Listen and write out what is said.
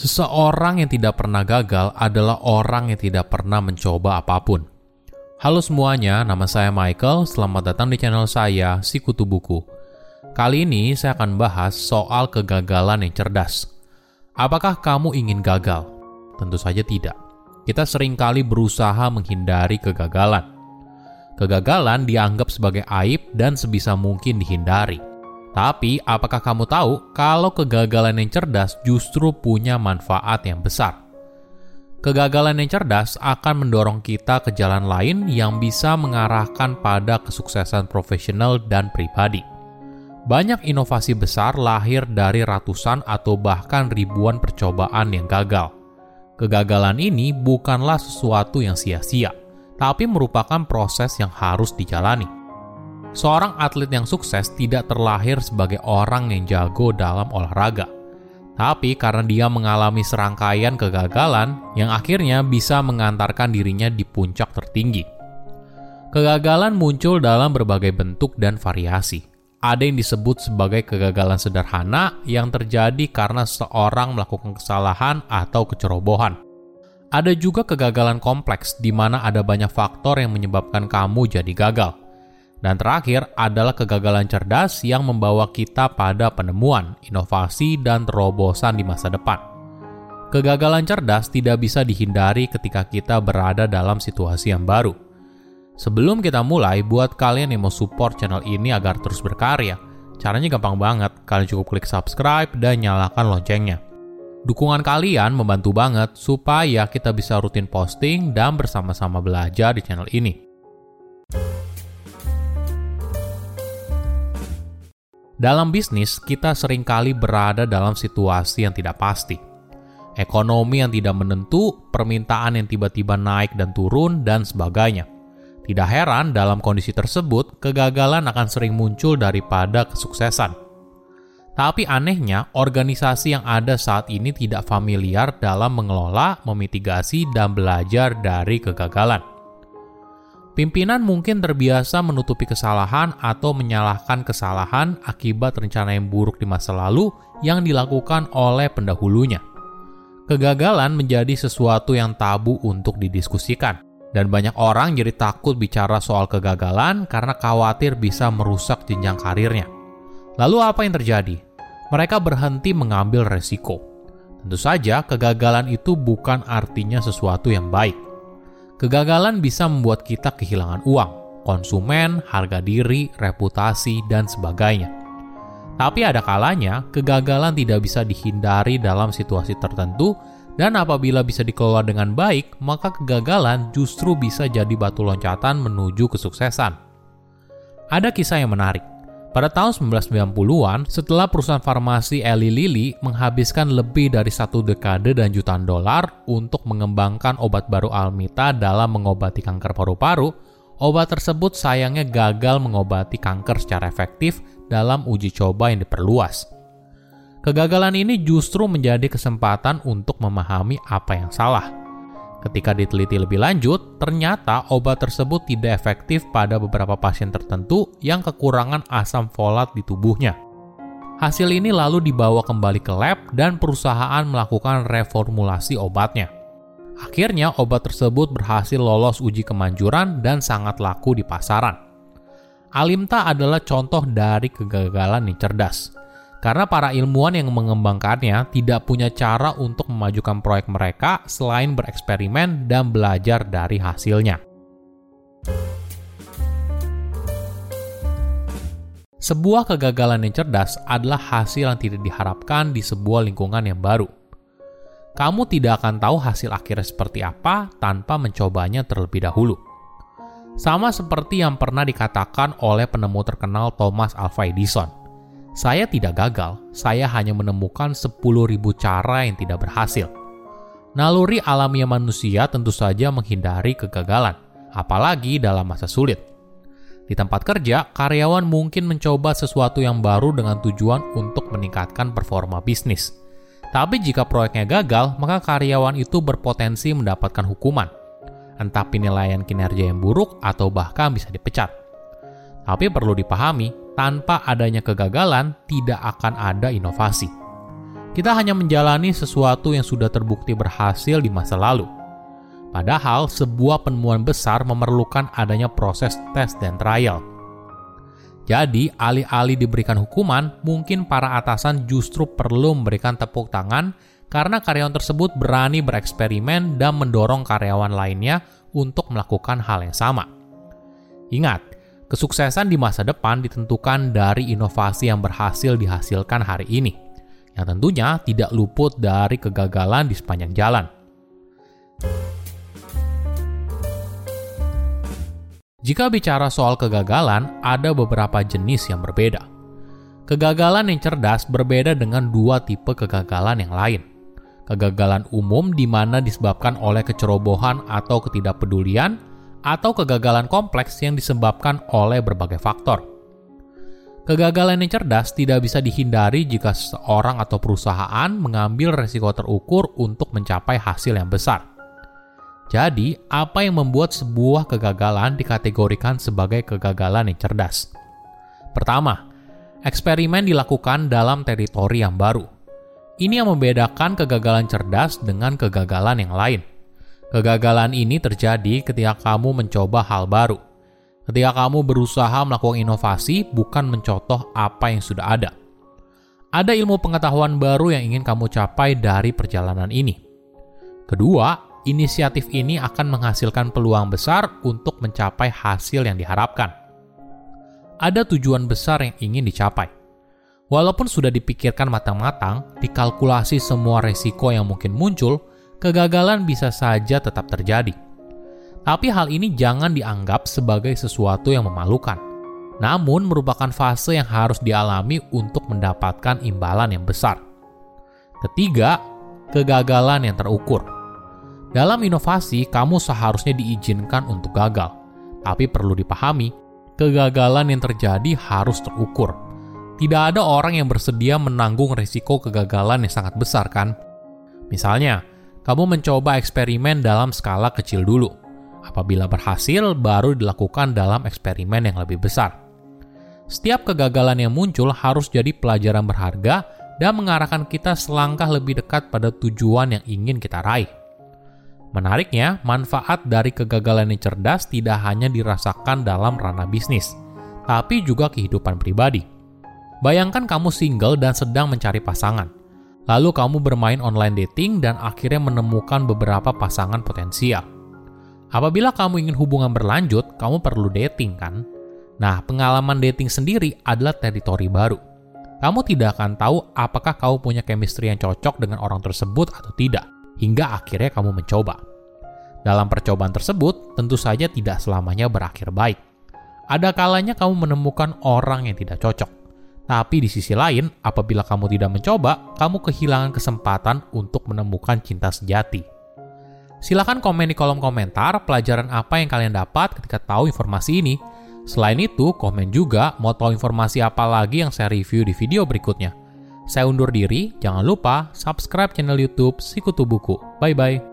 Seseorang yang tidak pernah gagal adalah orang yang tidak pernah mencoba apa pun. Halo semuanya, nama saya Michael. Selamat datang di channel saya, Si Kutu Buku. Kali ini saya akan bahas soal kegagalan yang cerdas. Apakah kamu ingin gagal? Tentu saja tidak. Kita sering kali berusaha menghindari kegagalan. Kegagalan dianggap sebagai aib dan sebisa mungkin dihindari. Tapi, apakah kamu tahu kalau kegagalan yang cerdas justru punya manfaat yang besar? Kegagalan yang cerdas akan mendorong kita ke jalan lain yang bisa mengarahkan pada kesuksesan profesional dan pribadi. Banyak inovasi besar lahir dari ratusan atau bahkan ribuan percobaan yang gagal. Kegagalan ini bukanlah sesuatu yang sia-sia, tapi merupakan proses yang harus dijalani. Seorang atlet yang sukses tidak terlahir sebagai orang yang jago dalam olahraga, tapi karena dia mengalami serangkaian kegagalan yang akhirnya bisa mengantarkan dirinya di puncak tertinggi. Kegagalan muncul dalam berbagai bentuk dan variasi. Ada yang disebut sebagai kegagalan sederhana yang terjadi karena seorang melakukan kesalahan atau kecerobohan. Ada juga kegagalan kompleks di mana ada banyak faktor yang menyebabkan kamu jadi gagal. Dan terakhir adalah kegagalan cerdas yang membawa kita pada penemuan, inovasi, dan terobosan di masa depan. Kegagalan cerdas tidak bisa dihindari ketika kita berada dalam situasi yang baru. Sebelum kita mulai, buat kalian yang mau support channel ini agar terus berkarya, caranya gampang banget. Kalian cukup klik subscribe dan nyalakan loncengnya. Dukungan kalian membantu banget supaya kita bisa rutin posting dan bersama-sama belajar di channel ini. Dalam bisnis, kita sering kali berada dalam situasi yang tidak pasti. Ekonomi yang tidak menentu, permintaan yang tiba-tiba naik dan turun, dan sebagainya. Tidak heran dalam kondisi tersebut, kegagalan akan sering muncul daripada kesuksesan. Tapi anehnya, organisasi yang ada saat ini tidak familiar dalam mengelola, memitigasi, dan belajar dari kegagalan. Pimpinan mungkin terbiasa menutupi kesalahan atau menyalahkan kesalahan akibat rencana yang buruk di masa lalu yang dilakukan oleh pendahulunya. Kegagalan menjadi sesuatu yang tabu untuk didiskusikan, dan banyak orang jadi takut bicara soal kegagalan karena khawatir bisa merusak jenjang karirnya. Lalu, apa yang terjadi? Mereka berhenti mengambil resiko. Tentu saja, kegagalan itu bukan artinya sesuatu yang baik Kegagalan bisa membuat kita kehilangan uang, konsumen, harga diri, reputasi, dan sebagainya. Tapi ada kalanya, kegagalan tidak bisa dihindari dalam situasi tertentu, dan apabila bisa dikelola dengan baik, maka kegagalan justru bisa jadi batu loncatan menuju kesuksesan. Ada kisah yang menarik. Pada tahun 1990-an, setelah perusahaan farmasi Eli Lilly menghabiskan lebih dari satu dekade dan jutaan dolar untuk mengembangkan obat baru Almita dalam mengobati kanker paru-paru, obat tersebut sayangnya gagal mengobati kanker secara efektif dalam uji coba yang diperluas. Kegagalan ini justru menjadi kesempatan untuk memahami apa yang salah – Ketika diteliti lebih lanjut, ternyata obat tersebut tidak efektif pada beberapa pasien tertentu yang kekurangan asam folat di tubuhnya. Hasil ini lalu dibawa kembali ke lab dan perusahaan melakukan reformulasi obatnya. Akhirnya, obat tersebut berhasil lolos uji kemanjuran dan sangat laku di pasaran. Alimta adalah contoh dari kegagalan yang cerdas karena para ilmuwan yang mengembangkannya tidak punya cara untuk memajukan proyek mereka selain bereksperimen dan belajar dari hasilnya. Sebuah kegagalan yang cerdas adalah hasil yang tidak diharapkan di sebuah lingkungan yang baru. Kamu tidak akan tahu hasil akhirnya seperti apa tanpa mencobanya terlebih dahulu. Sama seperti yang pernah dikatakan oleh penemu terkenal Thomas Alva Edison saya tidak gagal, saya hanya menemukan 10.000 cara yang tidak berhasil. Naluri alamiah manusia tentu saja menghindari kegagalan, apalagi dalam masa sulit. Di tempat kerja, karyawan mungkin mencoba sesuatu yang baru dengan tujuan untuk meningkatkan performa bisnis. Tapi jika proyeknya gagal, maka karyawan itu berpotensi mendapatkan hukuman. Entah penilaian kinerja yang buruk atau bahkan bisa dipecat. Tapi perlu dipahami, tanpa adanya kegagalan tidak akan ada inovasi. Kita hanya menjalani sesuatu yang sudah terbukti berhasil di masa lalu. Padahal, sebuah penemuan besar memerlukan adanya proses tes dan trial. Jadi, alih-alih diberikan hukuman, mungkin para atasan justru perlu memberikan tepuk tangan karena karyawan tersebut berani bereksperimen dan mendorong karyawan lainnya untuk melakukan hal yang sama. Ingat, kesuksesan di masa depan ditentukan dari inovasi yang berhasil dihasilkan hari ini, yang tentunya tidak luput dari kegagalan di sepanjang jalan. Jika bicara soal kegagalan, ada beberapa jenis yang berbeda. Kegagalan yang cerdas berbeda dengan dua tipe kegagalan yang lain. Kegagalan umum di mana disebabkan oleh kecerobohan atau ketidakpedulian, atau kegagalan kompleks yang disebabkan oleh berbagai faktor. Kegagalan yang cerdas tidak bisa dihindari jika seseorang atau perusahaan mengambil resiko terukur untuk mencapai hasil yang besar. Jadi, apa yang membuat sebuah kegagalan dikategorikan sebagai kegagalan yang cerdas? Pertama, eksperimen dilakukan dalam teritori yang baru. Ini yang membedakan kegagalan cerdas dengan kegagalan yang lain. Kegagalan ini terjadi ketika kamu mencoba hal baru. Ketika kamu berusaha melakukan inovasi, bukan mencontoh apa yang sudah ada. Ada ilmu pengetahuan baru yang ingin kamu capai dari perjalanan ini. Kedua, inisiatif ini akan menghasilkan peluang besar untuk mencapai hasil yang diharapkan. Ada tujuan besar yang ingin dicapai. Walaupun sudah dipikirkan matang-matang, dikalkulasi semua resiko yang mungkin muncul, kegagalan bisa saja tetap terjadi. Tapi hal ini jangan dianggap sebagai sesuatu yang memalukan, namun merupakan fase yang harus dialami untuk mendapatkan imbalan yang besar. Ketiga, kegagalan yang terukur. Dalam inovasi, kamu seharusnya diizinkan untuk gagal. Tapi perlu dipahami, kegagalan yang terjadi harus terukur. Tidak ada orang yang bersedia menanggung risiko kegagalan yang sangat besar, kan? Misalnya, kamu mencoba eksperimen dalam skala kecil dulu. Apabila berhasil, baru dilakukan dalam eksperimen yang lebih besar. Setiap kegagalan yang muncul harus jadi pelajaran berharga dan mengarahkan kita selangkah lebih dekat pada tujuan yang ingin kita raih. Menariknya, manfaat dari kegagalan yang cerdas tidak hanya dirasakan dalam ranah bisnis, tapi juga kehidupan pribadi. Bayangkan kamu single dan sedang mencari pasangan. Lalu kamu bermain online dating dan akhirnya menemukan beberapa pasangan potensial. Apabila kamu ingin hubungan berlanjut, kamu perlu dating kan? Nah, pengalaman dating sendiri adalah teritori baru. Kamu tidak akan tahu apakah kamu punya chemistry yang cocok dengan orang tersebut atau tidak hingga akhirnya kamu mencoba. Dalam percobaan tersebut, tentu saja tidak selamanya berakhir baik. Ada kalanya kamu menemukan orang yang tidak cocok. Tapi di sisi lain, apabila kamu tidak mencoba, kamu kehilangan kesempatan untuk menemukan cinta sejati. Silahkan komen di kolom komentar pelajaran apa yang kalian dapat ketika tahu informasi ini. Selain itu, komen juga mau tahu informasi apa lagi yang saya review di video berikutnya. Saya undur diri, jangan lupa subscribe channel YouTube Sikutu Buku. Bye bye.